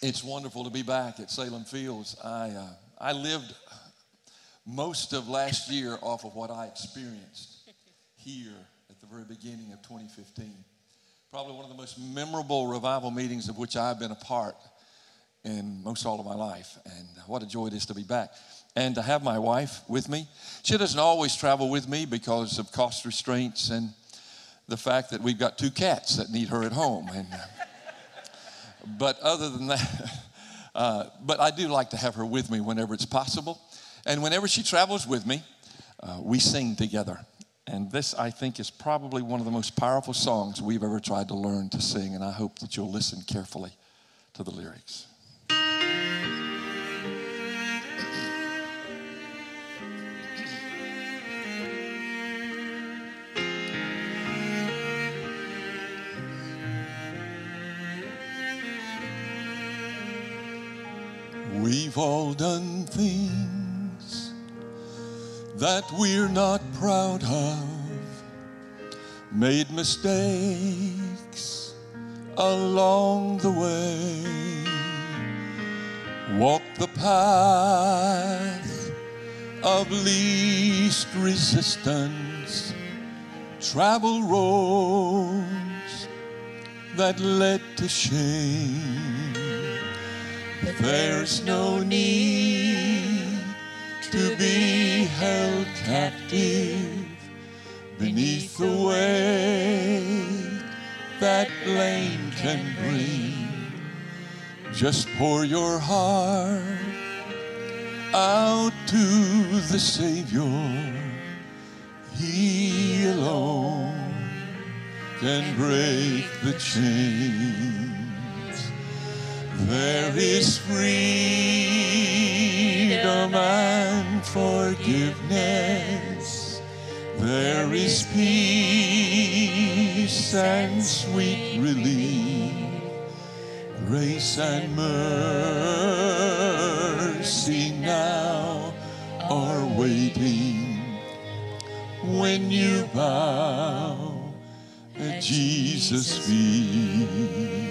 It's wonderful to be back at Salem Fields. I, uh, I lived most of last year off of what I experienced here at the very beginning of 2015. Probably one of the most memorable revival meetings of which I've been a part in most all of my life. And what a joy it is to be back. And to have my wife with me. She doesn't always travel with me because of cost restraints and the fact that we've got two cats that need her at home. And, uh, but other than that, uh, but I do like to have her with me whenever it's possible. And whenever she travels with me, uh, we sing together. And this, I think, is probably one of the most powerful songs we've ever tried to learn to sing. And I hope that you'll listen carefully to the lyrics. We've all done things that we're not proud of, made mistakes along the way, walked the path of least resistance, travel roads that led to shame. There's no need to be held captive beneath the weight that blame can bring. Just pour your heart out to the Savior. He alone can break the chain. There is freedom and forgiveness. There is peace and sweet relief. Grace and mercy now are waiting when you bow at Jesus' feet.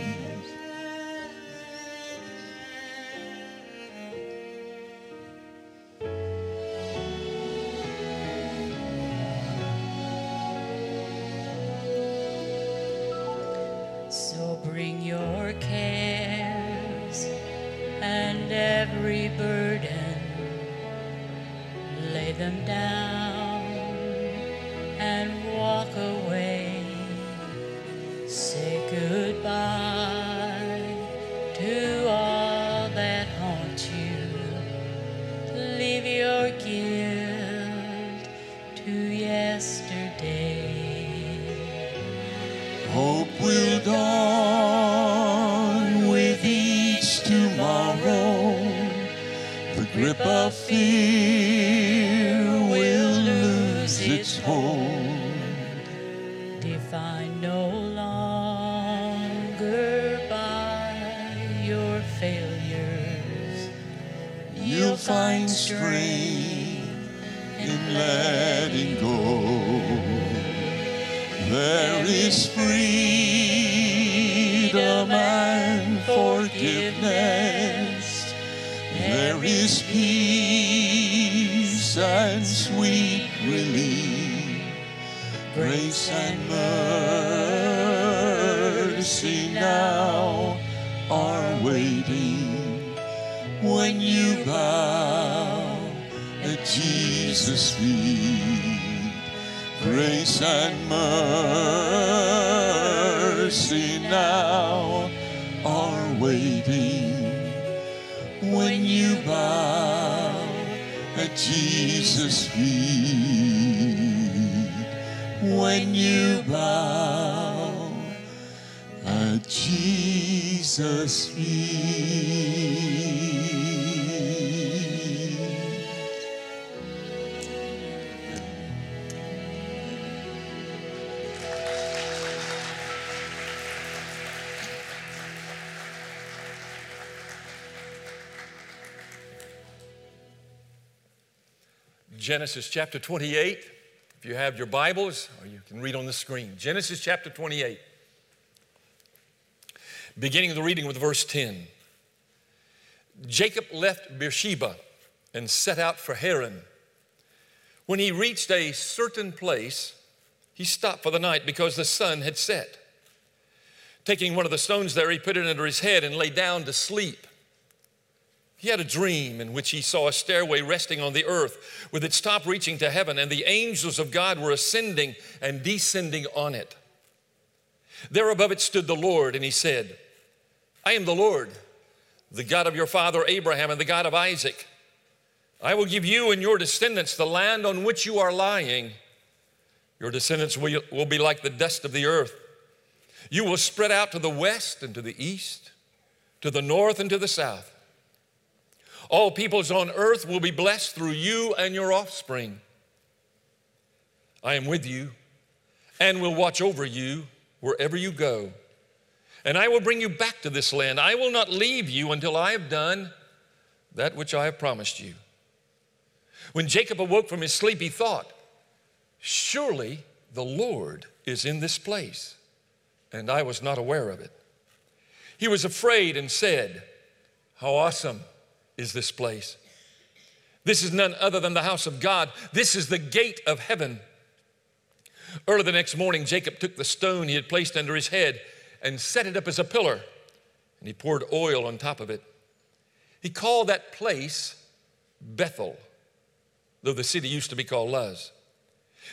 When you bow at Jesus' feet. Genesis chapter 28. If you have your Bibles, or you can read on the screen. Genesis chapter 28. Beginning the reading with verse 10. Jacob left Beersheba and set out for Haran. When he reached a certain place, he stopped for the night because the sun had set. Taking one of the stones there, he put it under his head and lay down to sleep. He had a dream in which he saw a stairway resting on the earth with its top reaching to heaven, and the angels of God were ascending and descending on it. There above it stood the Lord, and he said, I am the Lord, the God of your father Abraham and the God of Isaac. I will give you and your descendants the land on which you are lying. Your descendants will, will be like the dust of the earth. You will spread out to the west and to the east, to the north and to the south. All peoples on earth will be blessed through you and your offspring. I am with you and will watch over you wherever you go. And I will bring you back to this land. I will not leave you until I have done that which I have promised you. When Jacob awoke from his sleep, he thought, Surely the Lord is in this place, and I was not aware of it. He was afraid and said, How awesome is this place! This is none other than the house of God. This is the gate of heaven. Early the next morning, Jacob took the stone he had placed under his head and set it up as a pillar, and he poured oil on top of it. He called that place Bethel, though the city used to be called Luz.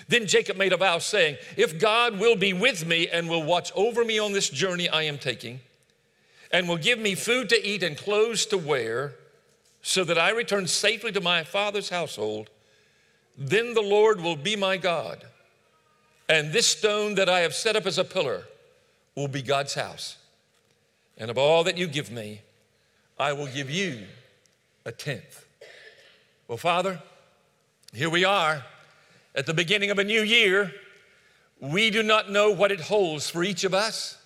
Then Jacob made a vow, saying, If God will be with me and will watch over me on this journey I am taking, and will give me food to eat and clothes to wear, so that I return safely to my father's household, then the Lord will be my God. And this stone that I have set up as a pillar will be God's house. And of all that you give me, I will give you a tenth. Well, Father, here we are at the beginning of a new year, we do not know what it holds for each of us.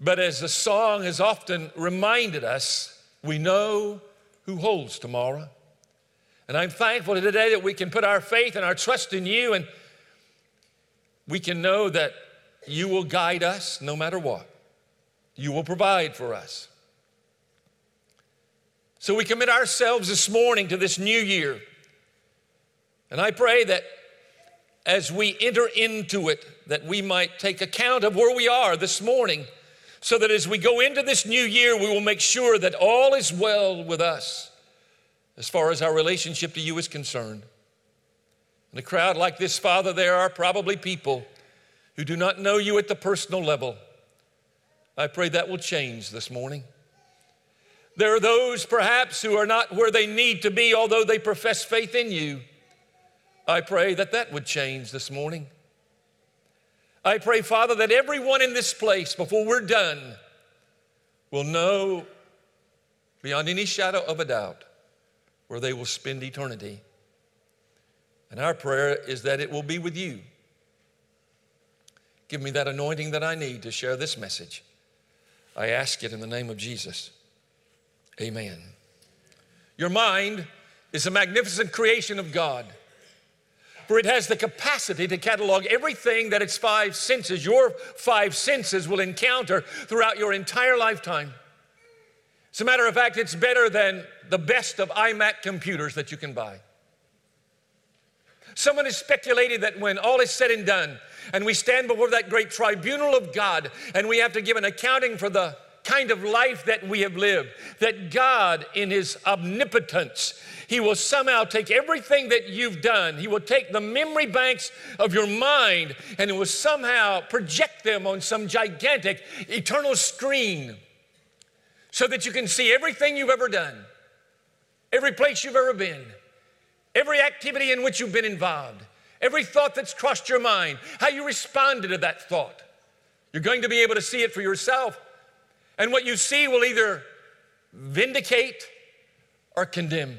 But as the song has often reminded us, we know who holds tomorrow. And I'm thankful today that we can put our faith and our trust in you, and we can know that you will guide us no matter what. You will provide for us. So we commit ourselves this morning to this new year. And I pray that as we enter into it, that we might take account of where we are this morning, so that as we go into this new year, we will make sure that all is well with us as far as our relationship to you is concerned. In a crowd like this, Father, there are probably people who do not know you at the personal level. I pray that will change this morning. There are those perhaps who are not where they need to be, although they profess faith in you. I pray that that would change this morning. I pray, Father, that everyone in this place, before we're done, will know beyond any shadow of a doubt where they will spend eternity. And our prayer is that it will be with you. Give me that anointing that I need to share this message. I ask it in the name of Jesus. Amen. Your mind is a magnificent creation of God for it has the capacity to catalog everything that its five senses, your five senses, will encounter throughout your entire lifetime. As a matter of fact, it's better than the best of iMac computers that you can buy. Someone has speculated that when all is said and done, and we stand before that great tribunal of God, and we have to give an accounting for the kind of life that we have lived, that God, in His omnipotence, He will somehow take everything that you've done, He will take the memory banks of your mind, and He will somehow project them on some gigantic eternal screen so that you can see everything you've ever done, every place you've ever been, every activity in which you've been involved, every thought that's crossed your mind, how you responded to that thought. You're going to be able to see it for yourself and what you see will either vindicate or condemn.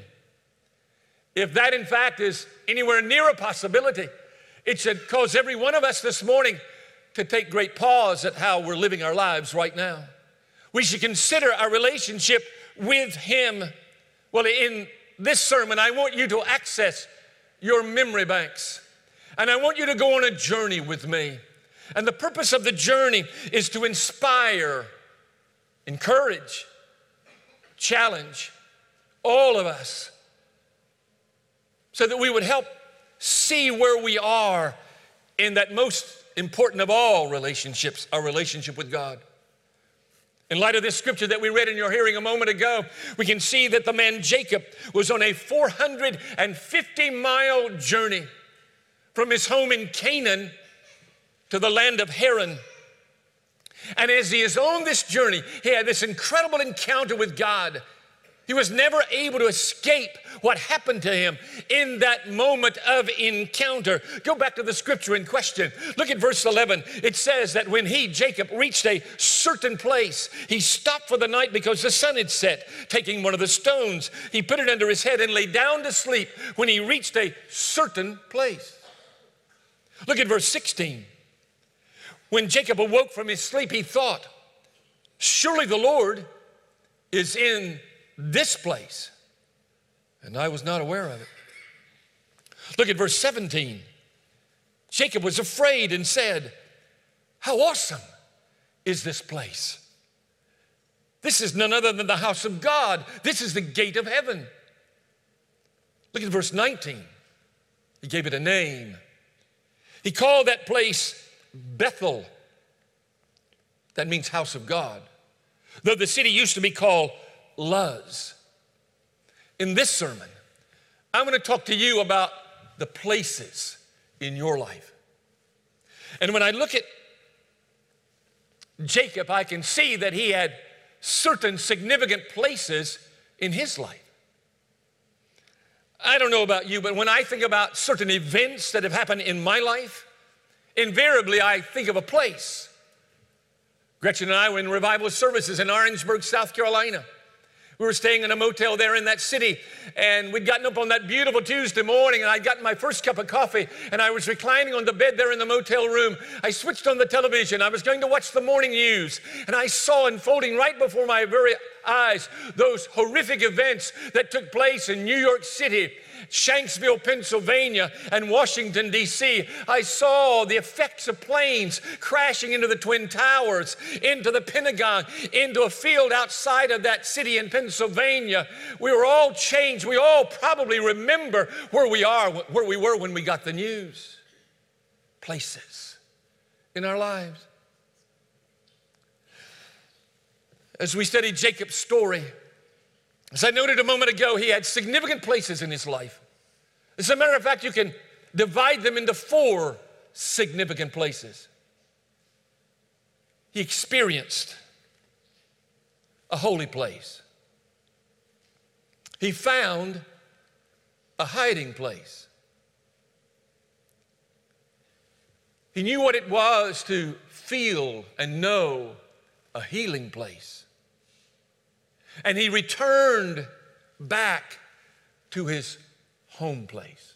If that, in fact, is anywhere near a possibility, it should cause every one of us this morning to take great pause at how we're living our lives right now. We should consider our relationship with Him. Well, in this sermon, I want you to access your memory banks. And I want you to go on a journey with me. And the purpose of the journey is to inspire encourage, challenge all of us so that we would help see where we are in that most important of all relationships, our relationship with God. In light of this scripture that we read in your hearing a moment ago, we can see that the man Jacob was on a 450 mile journey from his home in Canaan to the land of Haran. And as he is on this journey, he had this incredible encounter with God. He was never able to escape what happened to him in that moment of encounter. Go back to the scripture in question. Look at verse 11. It says that when he, Jacob, reached a certain place, he stopped for the night because the sun had set. Taking one of the stones, he put it under his head and lay down to sleep when he reached a certain place. Look at verse 16. When Jacob awoke from his sleep, he thought, Surely the Lord is in this place. And I was not aware of it. Look at verse 17. Jacob was afraid and said, How awesome is this place! This is none other than the house of God. This is the gate of heaven. Look at verse 19. He gave it a name. He called that place Bethel. That means house of God. Though the city used to be called Luz. In this sermon, I'm going to talk to you about the places in your life. And when I look at Jacob, I can see that he had certain significant places in his life. I don't know about you, but when I think about certain events that have happened in my life, invariably I think of a place. Gretchen and I were in revival services in Orangeburg, South Carolina. We were staying in a motel there in that city, and we'd gotten up on that beautiful Tuesday morning, and I'd gotten my first cup of coffee, and I was reclining on the bed there in the motel room. I switched on the television. I was going to watch the morning news, and I saw unfolding right before my very eyes those horrific events that took place in New York City Shanksville, Pennsylvania, and Washington, D.C., I saw the effects of planes crashing into the Twin Towers, into the Pentagon, into a field outside of that city in Pennsylvania. We were all changed. We all probably remember where we are, where we were when we got the news. Places in our lives. As we studied Jacob's story, as I noted a moment ago, he had significant places in his life. As a matter of fact, you can divide them into four significant places. He experienced a holy place, he found a hiding place. He knew what it was to feel and know a healing place. And he returned back to his home place.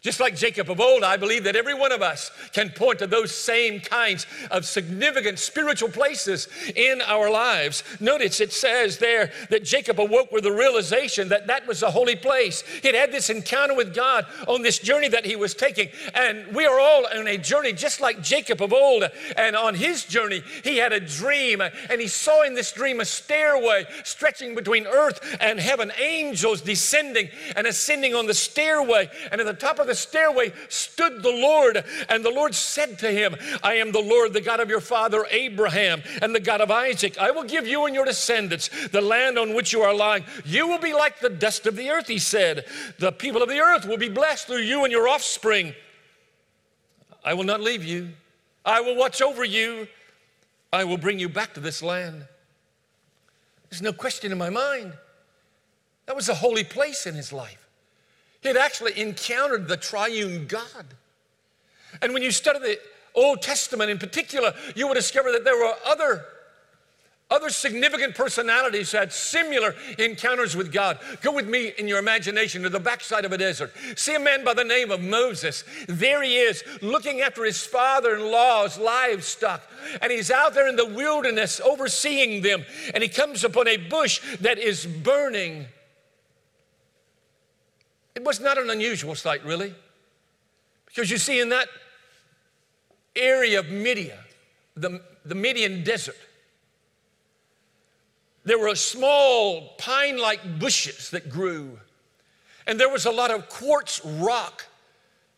Just like Jacob of old, I believe that every one of us can point to those same kinds of significant spiritual places in our lives. Notice it says there that Jacob awoke with the realization that that was a holy place. He'd had this encounter with God on this journey that he was taking. And we are all on a journey just like Jacob of old. And on his journey, he had a dream. And he saw in this dream a stairway stretching between earth and heaven, angels descending and ascending on the stairway. And at the top of the stairway stood the Lord, and the Lord said to him, I am the Lord, the God of your father Abraham, and the God of Isaac. I will give you and your descendants the land on which you are lying. You will be like the dust of the earth, he said. The people of the earth will be blessed through you and your offspring. I will not leave you. I will watch over you. I will bring you back to this land. There's no question in my mind. That was a holy place in his life. He had actually encountered the triune God. And when you study the Old Testament in particular, you will discover that there were other, other significant personalities who had similar encounters with God. Go with me in your imagination to the backside of a desert. See a man by the name of Moses. There he is, looking after his father in law's livestock. And he's out there in the wilderness overseeing them. And he comes upon a bush that is burning. It was not an unusual sight, really, because you see, in that area of Midian, the, the Midian desert, there were small pine like bushes that grew, and there was a lot of quartz rock.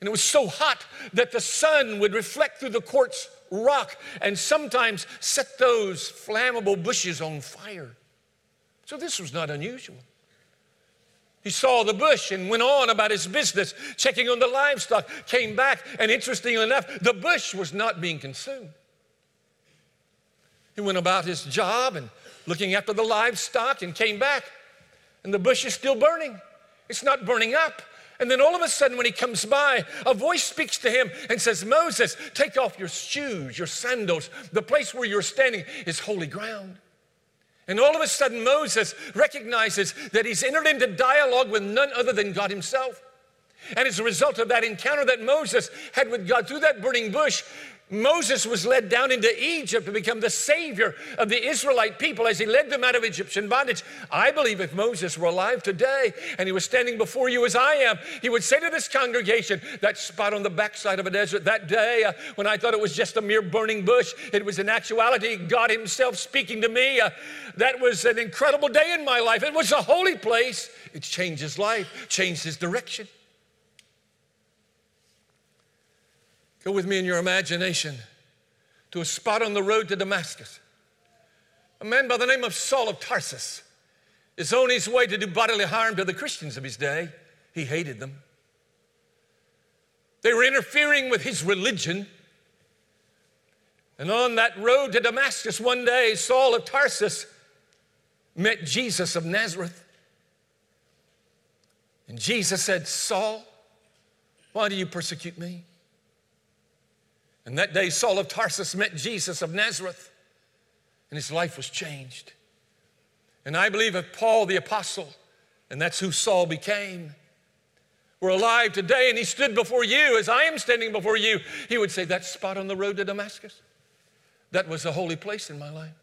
And it was so hot that the sun would reflect through the quartz rock and sometimes set those flammable bushes on fire. So this was not unusual. He saw the bush and went on about his business, checking on the livestock, came back, and interestingly enough, the bush was not being consumed. He went about his job and looking after the livestock and came back, and the bush is still burning. It's not burning up. And then all of a sudden, when he comes by, a voice speaks to him and says, Moses, take off your shoes, your sandals. The place where you're standing is holy ground. And all of a sudden, Moses recognizes that he's entered into dialogue with none other than God himself. And as a result of that encounter that Moses had with God through that burning bush, Moses was led down into Egypt to become the savior of the Israelite people as he led them out of Egyptian bondage. I believe if Moses were alive today and he was standing before you as I am, he would say to this congregation, that spot on the backside of a desert that day uh, when I thought it was just a mere burning bush, it was in actuality God Himself speaking to me. Uh, that was an incredible day in my life. It was a holy place. It changed his life, changed his direction. Go with me in your imagination to a spot on the road to Damascus. A man by the name of Saul of Tarsus is on his way to do bodily harm to the Christians of his day. He hated them. They were interfering with his religion. And on that road to Damascus, one day, Saul of Tarsus met Jesus of Nazareth. And Jesus said, Saul, why do you persecute me? And that day, Saul of Tarsus met Jesus of Nazareth, and his life was changed. And I believe if Paul the Apostle, and that's who Saul became, were alive today and he stood before you as I am standing before you, he would say, That spot on the road to Damascus, that was a holy place in my life.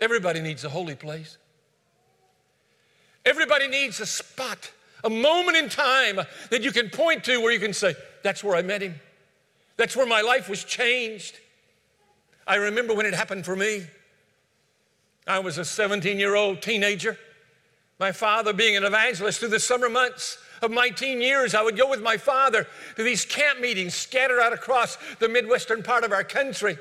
Everybody needs a holy place. Everybody needs a spot, a moment in time that you can point to where you can say, That's where I met him. That's where my life was changed. I remember when it happened for me. I was a 17 year old teenager. My father, being an evangelist through the summer months of my teen years, I would go with my father to these camp meetings scattered out across the Midwestern part of our country.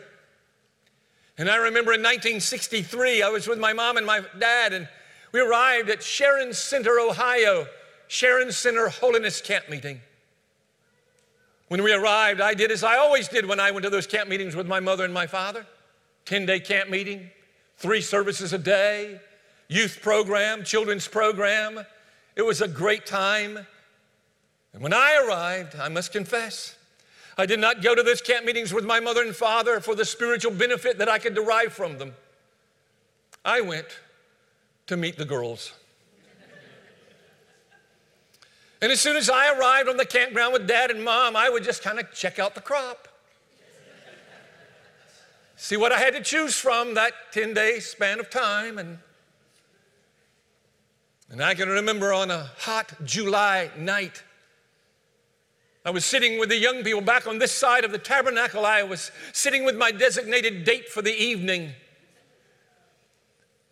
And I remember in 1963, I was with my mom and my dad, and we arrived at Sharon Center, Ohio, Sharon Center Holiness Camp Meeting. When we arrived, I did as I always did when I went to those camp meetings with my mother and my father 10 day camp meeting, three services a day, youth program, children's program. It was a great time. And when I arrived, I must confess, I did not go to those camp meetings with my mother and father for the spiritual benefit that I could derive from them. I went to meet the girls. And as soon as I arrived on the campground with dad and mom, I would just kind of check out the crop. See what I had to choose from that 10 day span of time. And, and I can remember on a hot July night, I was sitting with the young people back on this side of the tabernacle. I was sitting with my designated date for the evening.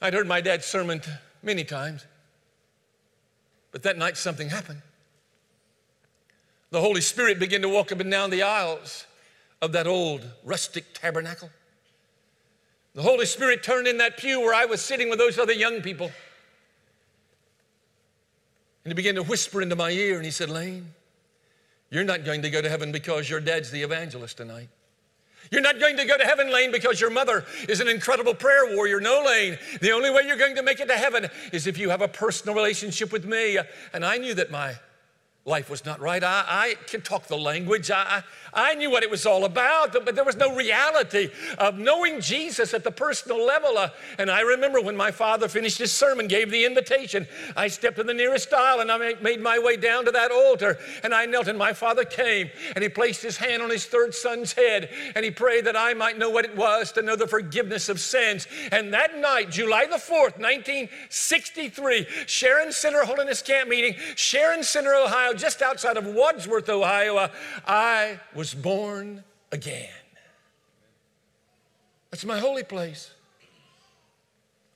I'd heard my dad's sermon many times, but that night something happened the Holy Spirit began to walk up and down the aisles of that old rustic tabernacle. The Holy Spirit turned in that pew where I was sitting with those other young people. And he began to whisper into my ear and he said, Lane, you're not going to go to heaven because your dad's the evangelist tonight. You're not going to go to heaven, Lane, because your mother is an incredible prayer warrior. No, Lane. The only way you're going to make it to heaven is if you have a personal relationship with me. And I knew that my life was not right. I, I can talk the language. I, I, knew what it was all about, but, but, there was no reality of knowing Jesus at the personal level. Uh, and I remember when my father finished his sermon, gave the invitation, I stepped to the nearest aisle and I made my way down to that altar. And I knelt, and my father came and he placed his hand on his third son's head and he prayed that I might know what it was to know the forgiveness of sins. And that night, July the 4th, 1963, Sharon Center Holiness Camp meeting, Sharon Center, Ohio. Ohio, just outside of Wadsworth, Ohio, uh, I was born again. That's my holy place.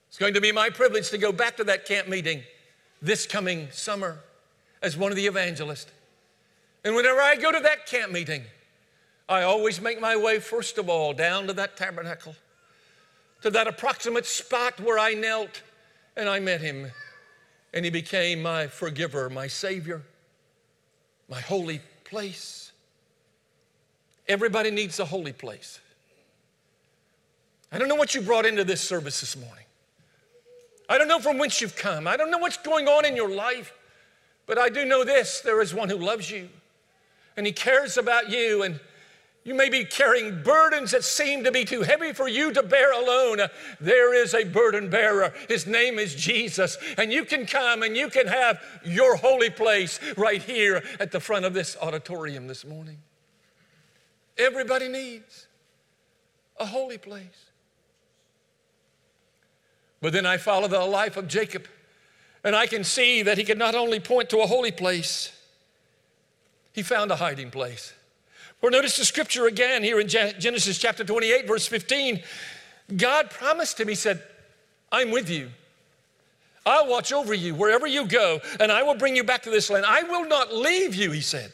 It's going to be my privilege to go back to that camp meeting this coming summer as one of the evangelists. And whenever I go to that camp meeting, I always make my way, first of all, down to that tabernacle, to that approximate spot where I knelt and I met him. And he became my forgiver, my savior, my holy place. Everybody needs a holy place. I don't know what you brought into this service this morning. I don't know from whence you've come. I don't know what's going on in your life. But I do know this there is one who loves you and he cares about you. And you may be carrying burdens that seem to be too heavy for you to bear alone. There is a burden bearer. His name is Jesus. And you can come and you can have your holy place right here at the front of this auditorium this morning. Everybody needs a holy place. But then I follow the life of Jacob, and I can see that he could not only point to a holy place, he found a hiding place. Or notice the scripture again here in Genesis chapter 28, verse 15. God promised him, He said, I'm with you. I'll watch over you wherever you go, and I will bring you back to this land. I will not leave you, he said,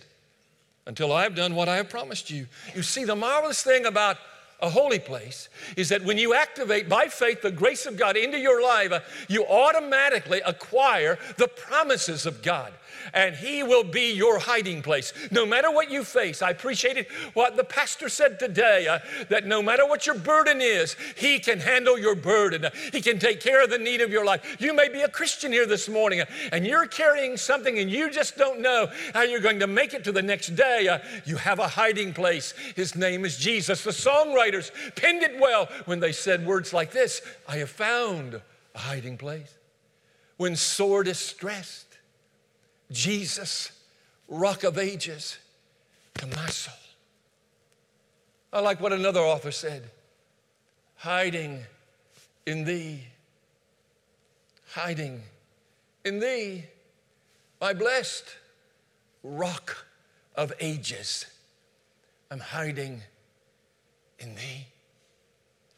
until I have done what I have promised you. You see, the marvelous thing about a holy place is that when you activate by faith the grace of God into your life, you automatically acquire the promises of God and He will be your hiding place. No matter what you face, I appreciated what the pastor said today uh, that no matter what your burden is, He can handle your burden. He can take care of the need of your life. You may be a Christian here this morning uh, and you're carrying something and you just don't know how you're going to make it to the next day. Uh, you have a hiding place. His name is Jesus. The songwriters penned it well when they said words like this I have found a hiding place. When sore distressed, Jesus, rock of ages, to my soul. I like what another author said hiding in thee, hiding in thee, my blessed rock of ages. I'm hiding in thee.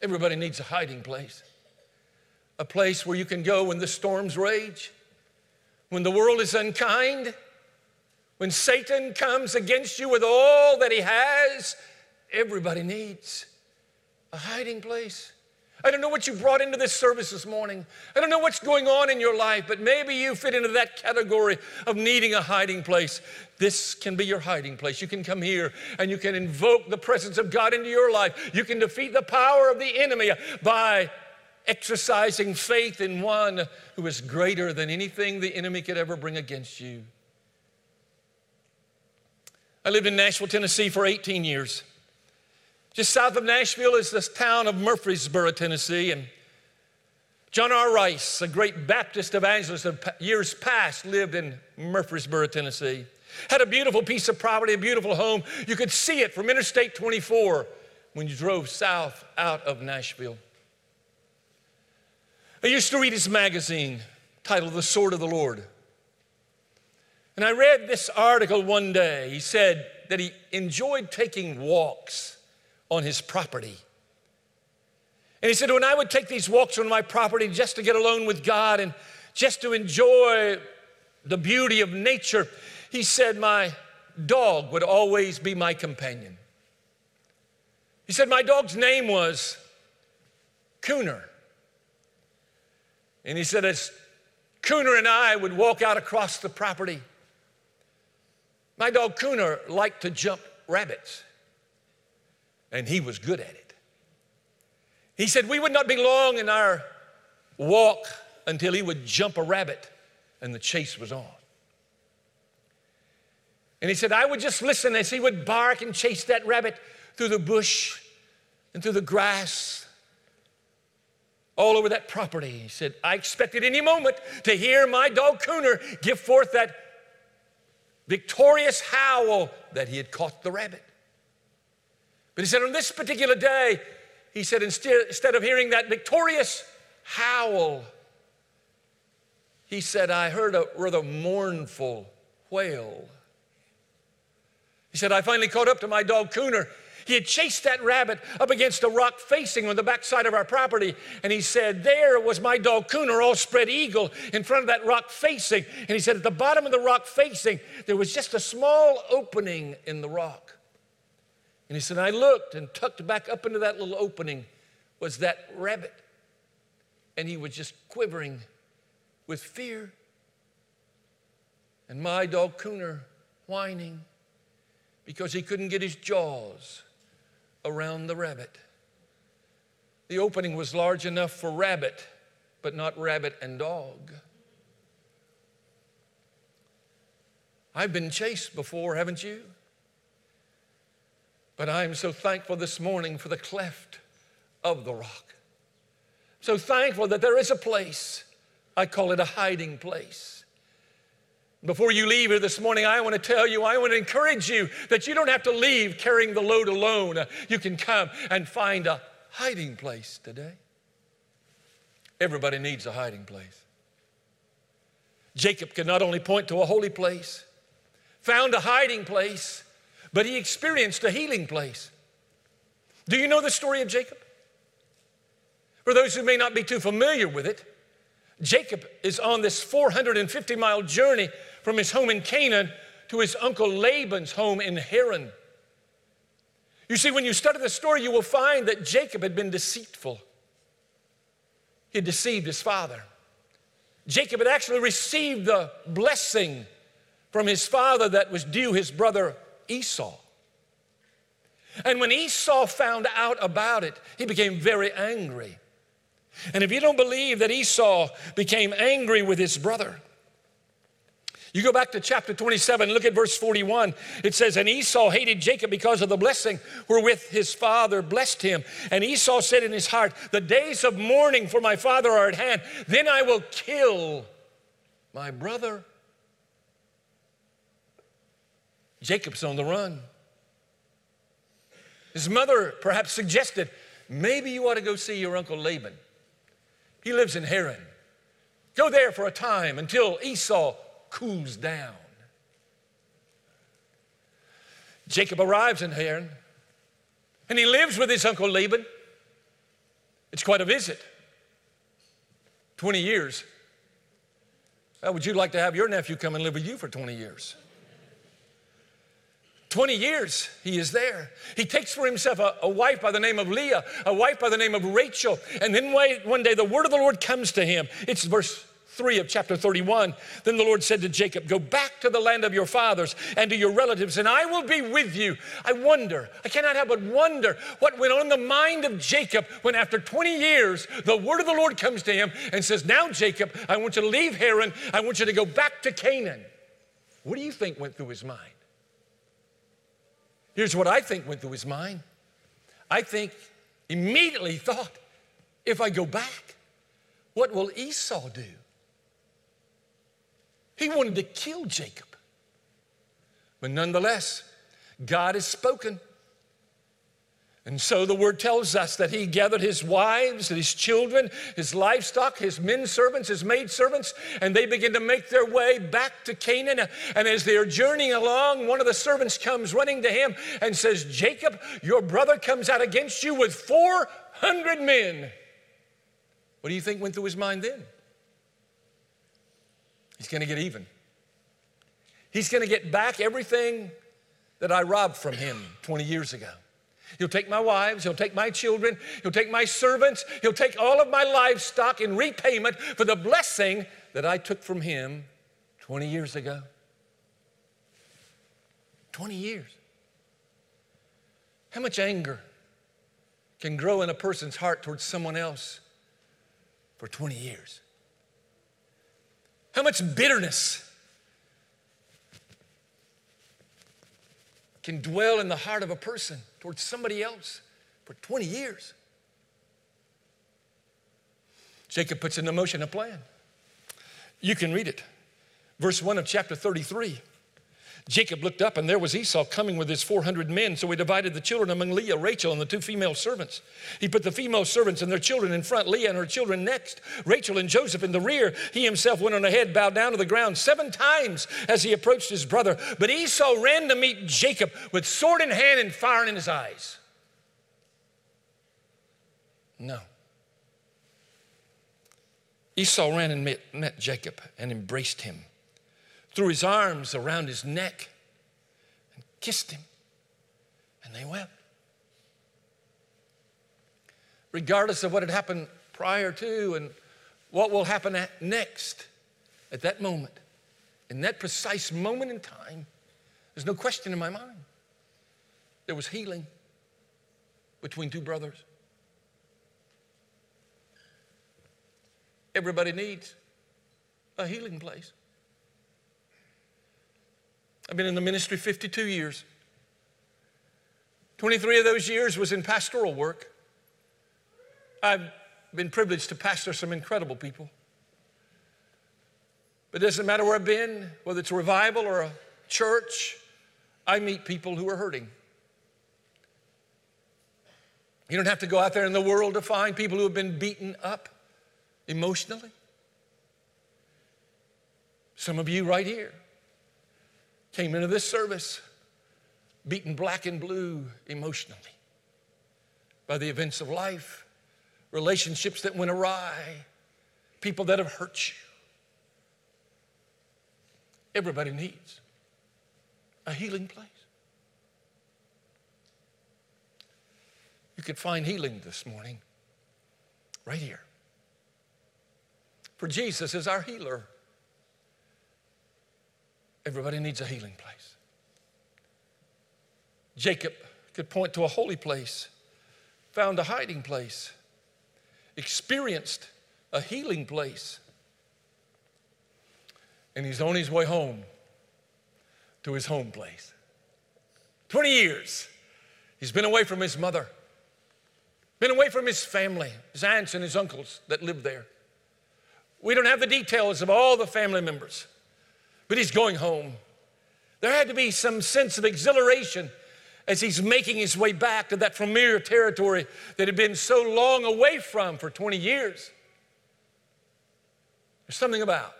Everybody needs a hiding place, a place where you can go when the storms rage when the world is unkind, when Satan comes against you with all that he has, everybody needs a hiding place. I don't know what you brought into this service this morning. I don't know what's going on in your life, but maybe you fit into that category of needing a hiding place. This can be your hiding place. You can come here and you can invoke the presence of God into your life. You can defeat the power of the enemy by exercising faith in one who is greater than anything the enemy could ever bring against you. I lived in Nashville, Tennessee for 18 years. Just south of Nashville is this town of Murfreesboro, Tennessee. And John R. Rice, a great Baptist evangelist of years past, lived in Murfreesboro, Tennessee. Had a beautiful piece of property, a beautiful home. You could see it from Interstate 24 when you drove south out of Nashville. I used to read his magazine titled The Sword of the Lord. And I read this article one day. He said that he enjoyed taking walks on his property. And he said, when I would take these walks on my property just to get alone with God and just to enjoy the beauty of nature, he said, my dog would always be my companion. He said, my dog's name was Cooner. And he said, as Cooner and I would walk out across the property, my dog Cooner liked to jump rabbits, and he was good at it. He said, We would not be long in our walk until he would jump a rabbit, and the chase was on. And he said, I would just listen as he would bark and chase that rabbit through the bush and through the grass all over that property. He said, I expected any moment to hear my dog Cooner give forth that victorious howl that he had caught the rabbit. But he said, on this particular day, he said, instead, of hearing that victorious howl, he said, I heard a rather mournful wail. He said, I finally caught up to my dog Cooner He had chased that rabbit up against a rock facing on the backside of our property. And he said, There was my dog Cooner, all spread eagle, in front of that rock facing. And he said, At the bottom of the rock facing, there was just a small opening in the rock. And he said, I looked and tucked back up into that little opening was that rabbit. And he was just quivering with fear. And my dog Cooner whining because he couldn't get his jaws around the rabbit. The opening was large enough for rabbit, but not rabbit and dog. I've been chased before, haven't you? But I am so thankful this morning for the cleft of the rock. So thankful that there is a place, I call it a hiding place. Before you leave here this morning, I want to tell you, I want to encourage you that you don't have to leave carrying the load alone. You can come and find a hiding place today. Everybody needs a hiding place. Jacob could not only point to a holy place, found a hiding place, but he experienced a healing place. Do you know the story of Jacob? For those who may not be too familiar with it, Jacob is on this 450 mile journey from his home in Canaan to his uncle Laban's home in Haran. You see, when you study the story, you will find that Jacob had been deceitful. He had deceived his father. Jacob had actually received the blessing from his father that was due his brother Esau. And when Esau found out about it, he became very angry. And if you don't believe that Esau became angry with his brother, you go back to chapter 27, look at verse 41. It says, And Esau hated Jacob because of the blessing wherewith his father blessed him. And Esau said in his heart, The days of mourning for my father are at hand. Then I will kill my brother. Jacob's on the run. His mother perhaps suggested, Maybe you ought to go see your uncle Laban. He lives in Haran. Go there for a time until Esau cools down. Jacob arrives in Haran and he lives with his uncle Laban. It's quite a visit. 20 years. How would you like to have your nephew come and live with you for 20 years? 20 years he is there. He takes for himself a, a, wife by the name of Leah, a wife by the name of Rachel. And then one day the word of the Lord comes to him. It's verse 3 of chapter 31. Then the Lord said to Jacob, Go back to the land of your fathers and to your relatives, and I will be with you. I wonder, I cannot help but wonder what went on in the mind of Jacob when, after 20 years, the word of the Lord comes to him and says, Now, Jacob, I want you to leave Haran. I want you to go back to Canaan. What do you think went through his mind? Here's what I think went through his mind. I think immediately thought, if I go back, what will Esau do? He wanted to kill Jacob. But nonetheless, God has spoken. And so the word tells us that he gathered his wives and his children, his livestock, his men servants, his maid servants, and they begin to make their way back to Canaan. And as they are journeying along, one of the servants comes running to him and says, Jacob, your brother comes out against you with 400 men. What do you think went through his mind then? He's going to get even. He's going to get back everything that I robbed from him 20 years ago. He'll take my wives, he'll take my children, he'll take my servants, he'll take all of my livestock in repayment for the blessing that I took from him 20 years ago. 20 years. How much anger can grow in a person's heart towards someone else for 20 years? How much bitterness can dwell in the heart of a person towards somebody else for 20 years. Jacob puts into motion a plan. You can read it. Verse 1 of chapter 33. Jacob looked up, and there was Esau coming with his 400 men. So he divided the children among Leah, Rachel, and the two female servants. He put the female servants and their children in front, Leah and her children next, Rachel and Joseph in the rear. He himself went on ahead, bowed down to the ground seven times as he approached his brother. But Esau ran to meet Jacob with sword in hand and fire in his eyes. No. Esau ran and met, met Jacob and embraced him threw his arms around his neck and kissed him, and they wept. Regardless of what had happened prior to and what will happen at next, at that moment, in that precise moment in time, there's no question in my mind. There was healing between two brothers. Everybody needs a healing place. I've been in the ministry 52 years. 23 of those years was in pastoral work. I've been privileged to pastor some incredible people. But it doesn't matter where I've been, whether it's a revival or a church, I meet people who are hurting. You don't have to go out there in the world to find people who have been beaten up emotionally. Some of you right here came into this service beaten black and blue emotionally by the events of life, relationships that went awry, people that have hurt you. Everybody needs a healing place. You could find healing this morning right here. For Jesus is our healer. Everybody needs a healing place. Jacob could point to a holy place, found a hiding place, experienced a healing place, and he's on his way home to his home place. 20 years he's been away from his mother, been away from his family, his aunts and his uncles that lived there. We don't have the details of all the family members but he's going home. There had to be some sense of exhilaration as he's making his way back to that familiar territory that had been so long away from for 20 years. There's something about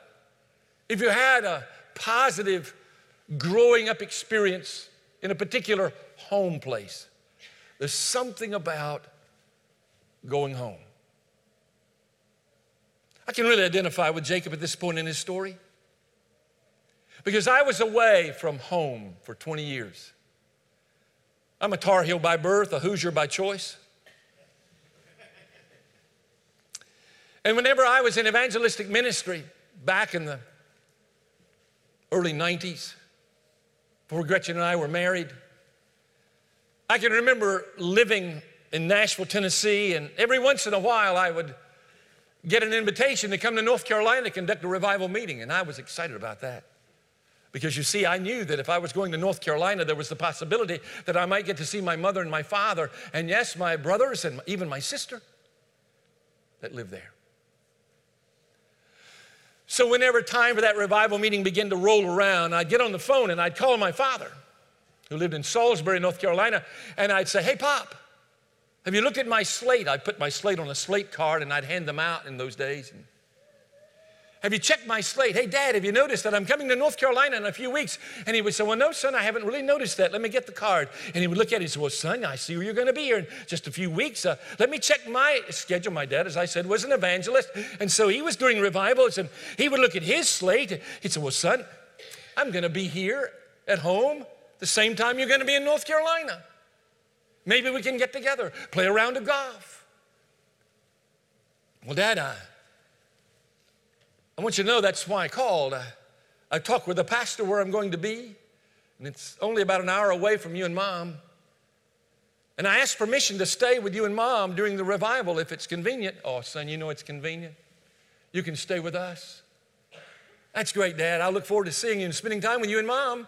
if you had a positive growing up experience in a particular home place, there's something about going home. I can really identify with Jacob at this point in his story. Because I was away from home for 20 years. I'm a Tar Heel by birth, a Hoosier by choice. And whenever I was in evangelistic ministry back in the early 90s, before Gretchen and I were married, I can remember living in Nashville, Tennessee, and every once in a while I would get an invitation to come to North Carolina to conduct a revival meeting, and I was excited about that. Because you see, I knew that if I was going to North Carolina, there was the possibility that I might get to see my mother and my father, and yes, my brothers and even my sister that live there. So, whenever time for that revival meeting began to roll around, I'd get on the phone and I'd call my father, who lived in Salisbury, North Carolina, and I'd say, Hey, Pop, have you looked at my slate? I'd put my slate on a slate card and I'd hand them out in those days. And have you checked my slate? Hey, Dad, have you noticed that I'm coming to North Carolina in a few weeks? And he would say, Well, no, son, I haven't really noticed that. Let me get the card. And he would look at it and say, Well, son, I see you're going to be here in just a few weeks. Uh, let me check my schedule. My dad, as I said, was an evangelist. And so he was doing revivals and he would look at his slate. He'd say, Well, son, I'm going to be here at home the same time you're going to be in North Carolina. Maybe we can get together, play a round of golf. Well, Dad, I, I want you to know that's why I called. I, I talked with the pastor where I'm going to be, and it's only about an hour away from you and mom. And I asked permission to stay with you and mom during the revival if it's convenient. Oh, son, you know it's convenient. You can stay with us. That's great, Dad. I look forward to seeing you and spending time with you and mom.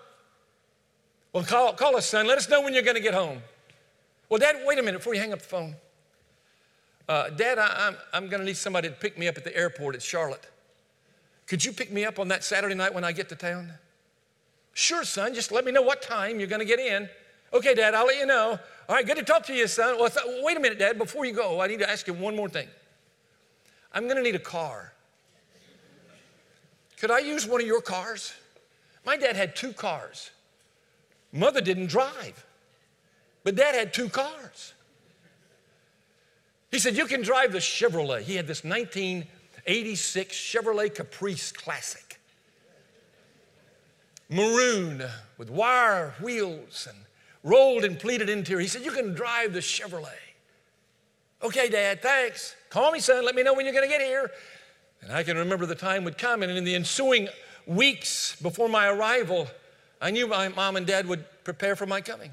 Well, call, call us, son. Let us know when you're going to get home. Well, Dad, wait a minute before you hang up the phone. Uh, Dad, I, I'm, I'm going to need somebody to pick me up at the airport at Charlotte. Could you pick me up on that Saturday night when I get to town? Sure, son, just let me know what time you're going to get in. Okay, Dad, I'll let you know. All right, good to talk to you, son. Well, th- wait a minute, Dad, before you go, I need to ask you one more thing. I'm going to need a car. Could I use one of your cars? My dad had two cars. Mother didn't drive, but dad had two cars. He said, You can drive the Chevrolet. He had this 1986 Chevrolet Caprice Classic, maroon with wire wheels and rolled and pleated interior. He said, You can drive the Chevrolet. Okay, Dad, thanks. Call me, son. Let me know when you're going to get here. And I can remember the time would come, and in the ensuing weeks before my arrival, I knew my mom and dad would prepare for my coming.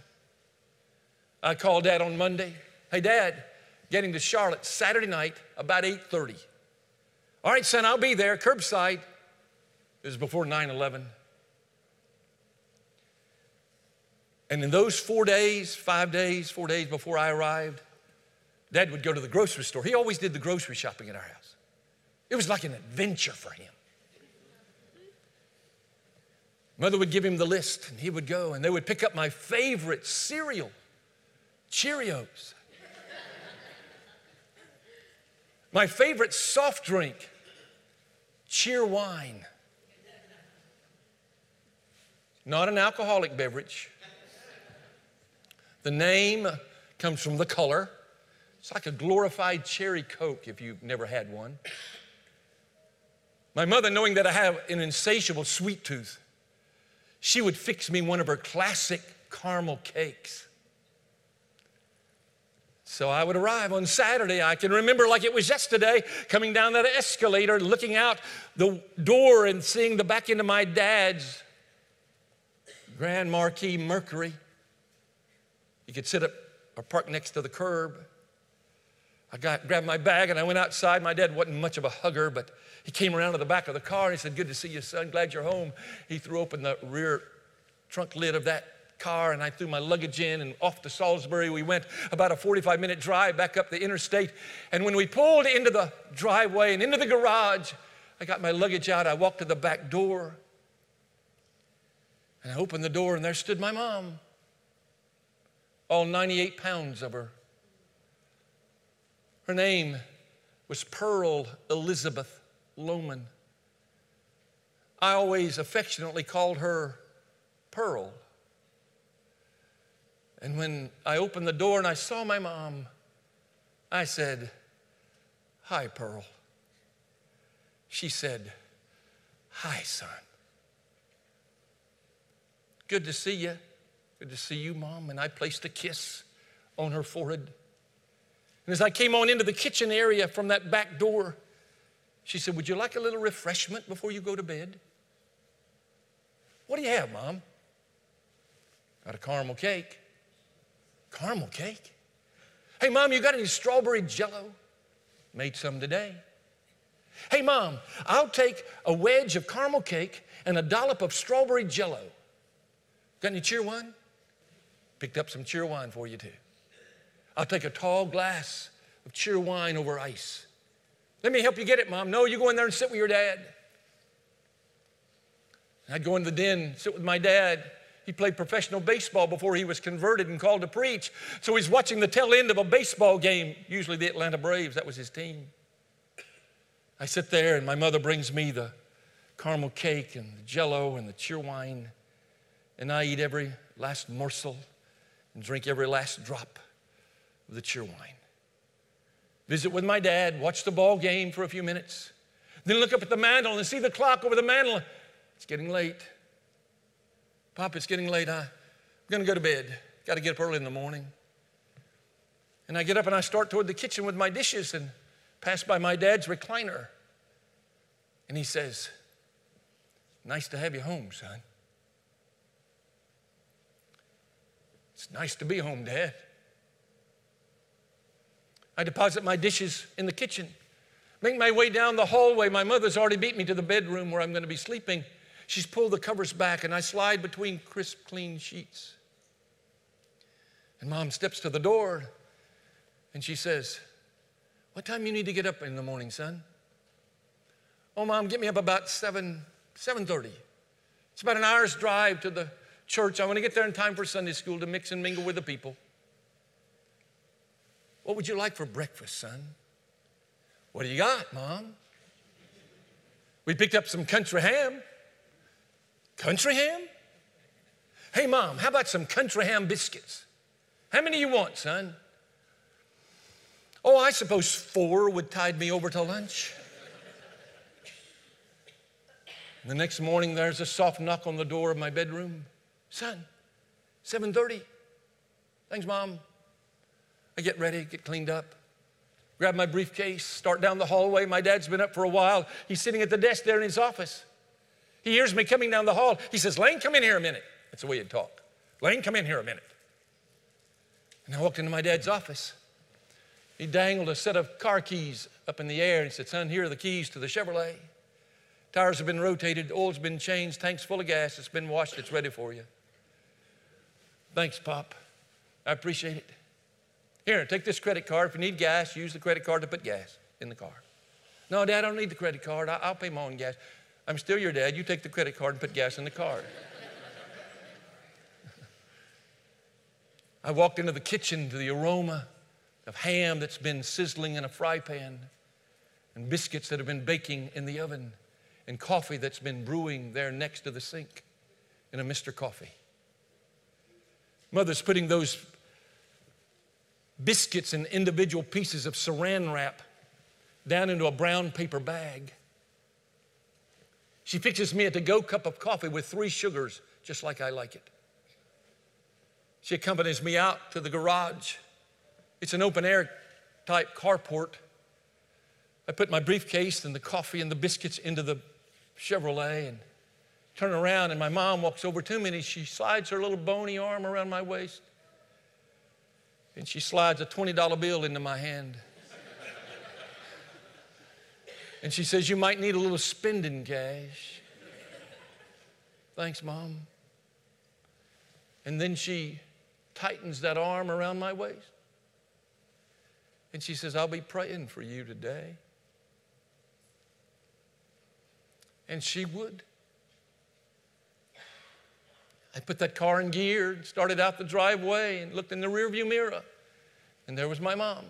I called dad on Monday. Hey, dad, getting to Charlotte Saturday night about 8:30. All right, son, I'll be there, curbside. It was before 9-11. And in those four days, five days, four days before I arrived, Dad would go to the grocery store. He always did the grocery shopping at our house. It was like an adventure for him. Mother would give him the list, and he would go, and they would pick up my favorite cereal, Cheerios. my favorite soft drink, Cheerwine. Not an alcoholic beverage. The name comes from the color. It's like a glorified cherry Coke if you've never had one. My mother, knowing that I have an insatiable sweet tooth, she would fix me one of her classic caramel cakes. So I would arrive on Saturday. I can remember like it was yesterday, coming down that escalator, looking out the door and seeing the back end of my dad's Grand Marquis Mercury. You could sit up or park next to the curb. I got, grabbed my bag and I went outside. My dad wasn't much of a hugger, but he came around to the back of the car and he said, Good to see you, son. Glad you're home. He threw open the rear trunk lid of that car and I threw my luggage in and off to Salisbury. We went about a 45 minute drive back up the interstate. And when we pulled into the driveway and into the garage, I got my luggage out. I walked to the back door and I opened the door and there stood my mom, all 98 pounds of her. Her name was Pearl Elizabeth Loman. I always affectionately called her Pearl. And when I opened the door and I saw my mom, I said, Hi, Pearl. She said, Hi, son. Good to see you. Good to see you, Mom. And I placed a kiss on her forehead. And as I came on into the kitchen area from that back door, she said, Would you like a little refreshment before you go to bed? What do you have, Mom? Got a caramel cake. Caramel cake? Hey, Mom, you got any strawberry jello? Made some today. Hey, Mom, I'll take a wedge of caramel cake and a dollop of strawberry jello. Got any Cheerwine? Picked up some Cheerwine for you, too. I'll take a tall glass of Cheerwine over ice. Let me help you get it, Mom. No, you go in there and sit with your dad. I'd go into the den, sit with my dad. He played professional baseball before he was converted and called to preach. So he's watching the tail end of a baseball game, usually the Atlanta Braves. That was his team. I sit there, and my mother brings me the caramel cake and the jello and the Cheerwine, and I eat every last morsel and drink every last drop of the Cheerwine. Visit with my dad, watch the ball game for a few minutes, then look up at the mantle and see the clock over the mantle. It's getting late. Pop, it's getting late. I'm going to go to bed. Got to get up early in the morning. And I get up and I start toward the kitchen with my dishes and pass by my dad's recliner. And he says, Nice to have you home, son. It's nice to be home, Dad. I deposit my dishes in the kitchen, make my way down the hallway. My mother's already beat me to the bedroom where I'm going to be sleeping. She's pulled the covers back, and I slide between crisp, clean sheets. And mom steps to the door and she says, What time you need to get up in the morning, son? Oh, mom, get me up about 7, 7.30. It's about an hour's drive to the church. I want to get there in time for Sunday school to mix and mingle with the people. What would you like for breakfast, son? What do you got, mom? We picked up some country ham. Country ham? Hey, mom, how about some country ham biscuits? How many you want, son? Oh, I suppose four would tide me over to lunch. The next morning, there's a soft knock on the door of my bedroom. Son, 7:30. Thanks, mom. I get ready, get cleaned up, grab my briefcase, start down the hallway. My dad's been up for a while. He's sitting at the desk there in his office. He hears me coming down the hall. He says, Lane, come in here a minute. That's the way he'd talk. Lane, come in here a minute. And I walked into my dad's office. He dangled a set of car keys up in the air and said, Son, here are the keys to the Chevrolet. Tires have been rotated, oil's been changed, tank's full of gas, it's been washed, it's ready for you. Thanks, Pop. I appreciate it. Here, take this credit card. If you need gas, use the credit card to put gas in the car. No, Dad, I don't need the credit card. I'll pay my own gas. I'm still your dad. You take the credit card and put gas in the car. I walked into the kitchen to the aroma of ham that's been sizzling in a fry pan, and biscuits that have been baking in the oven, and coffee that's been brewing there next to the sink in a Mr. Coffee. Mother's putting those biscuits in individual pieces of saran wrap down into a brown paper bag. She fixes me a to go cup of coffee with three sugars, just like I like it. She accompanies me out to the garage. It's an open air type carport. I put my briefcase and the coffee and the biscuits into the Chevrolet and turn around, and my mom walks over to me and she slides her little bony arm around my waist and she slides a $20 bill into my hand. And she says, You might need a little spending cash. Thanks, Mom. And then she tightens that arm around my waist. And she says, I'll be praying for you today. And she would. I put that car in gear started out the driveway and looked in the rearview mirror. And there was my mom.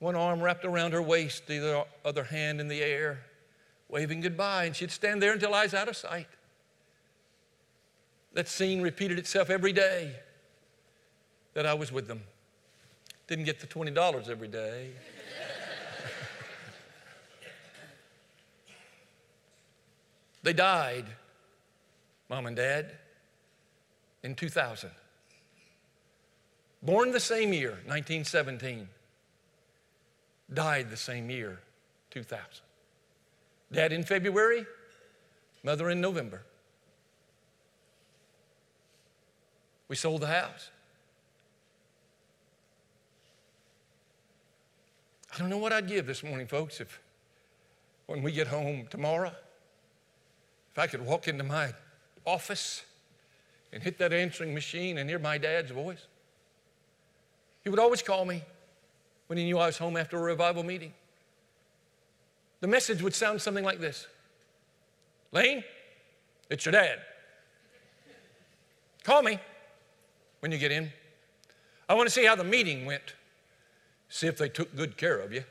One arm wrapped around her waist, the other hand in the air, waving goodbye. And she'd stand there until I was out of sight. That scene repeated itself every day that I was with them. Didn't get the $20 every day. they died mom and dad, in 2000. Born the same year, 1917. Died the same year, 2000. Dad in February, mother in November. We sold the house. I don't know what I'd give this morning, folks, if when we get home tomorrow, if I could walk into my office and hit that answering machine and hear my dad's voice. He would always call me when he knew I was home after a revival meeting. The message would sound something like this Lane, it's your dad. Call me when you get in. I want to see how the meeting went, see if they took good care of you.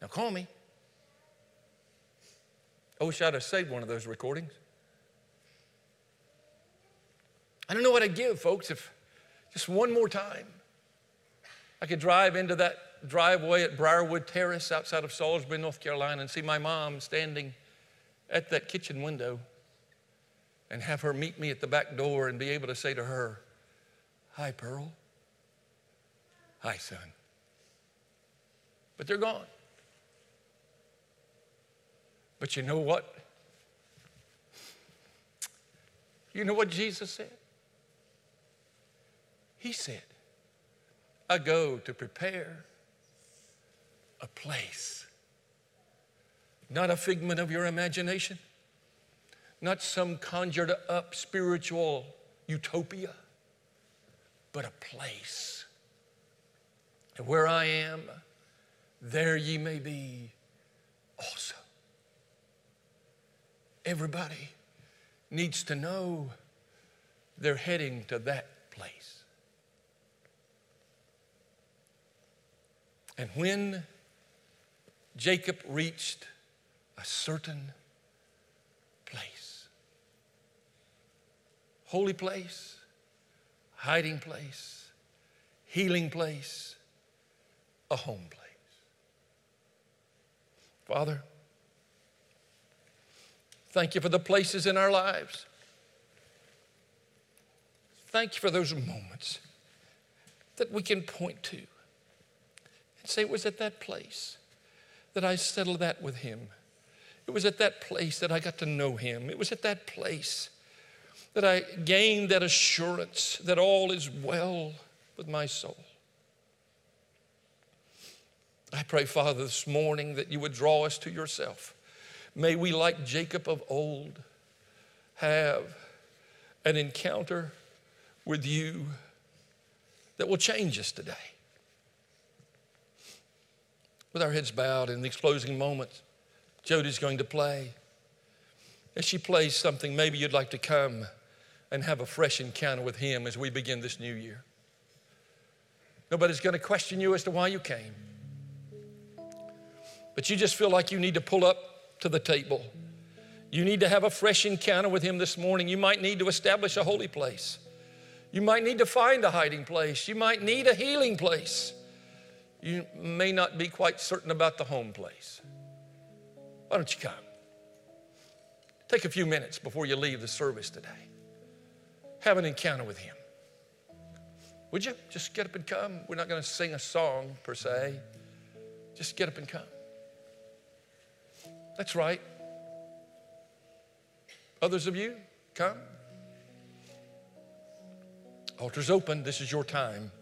Now call me. I wish I'd have saved one of those recordings. I don't know what I'd give, folks, if just one more time I could drive into that driveway at Briarwood Terrace outside of Salisbury, North Carolina, and see my mom standing at that kitchen window and have her meet me at the back door and be able to say to her, Hi, Pearl. Hi, son. But they're gone. But you know what? You know what Jesus said? He said, I go to prepare a place. Not a figment of your imagination, not some conjured up spiritual utopia, but a place. And where I am, there ye may be also. everybody needs to know they're heading to that place. And when Jacob reached a certain place, holy place, hiding place, healing place, a home place. Father, thank you for the places in our lives. Thank you for those moments that we can point to say, it was at that place that I settled that with him. It was at that place that I got to know him. It was at that place that I gained that assurance that all is well with my soul. I pray, Father, this morning that you would draw us to yourself. May we, like Jacob of old, have an encounter with you that will change us today. With our heads bowed in these closing moments, Jody's going to play. As she plays something, maybe you'd like to come and have a fresh encounter with Him as we begin this new year. Nobody's going to question you as to why you came. But you just feel like you need to pull up to the table. You need to have a fresh encounter with Him this morning. You might need to establish a holy place. You might need to find a hiding place. You might need a healing place. You may not be quite certain about the home place. Why don't you come? Take a few minutes before you leave the service today. Have an encounter with Him. Would you just get up and come? We're not going to sing a song per se. Just get up and come. That's right. Others of you, come. Altar's open. This is your time.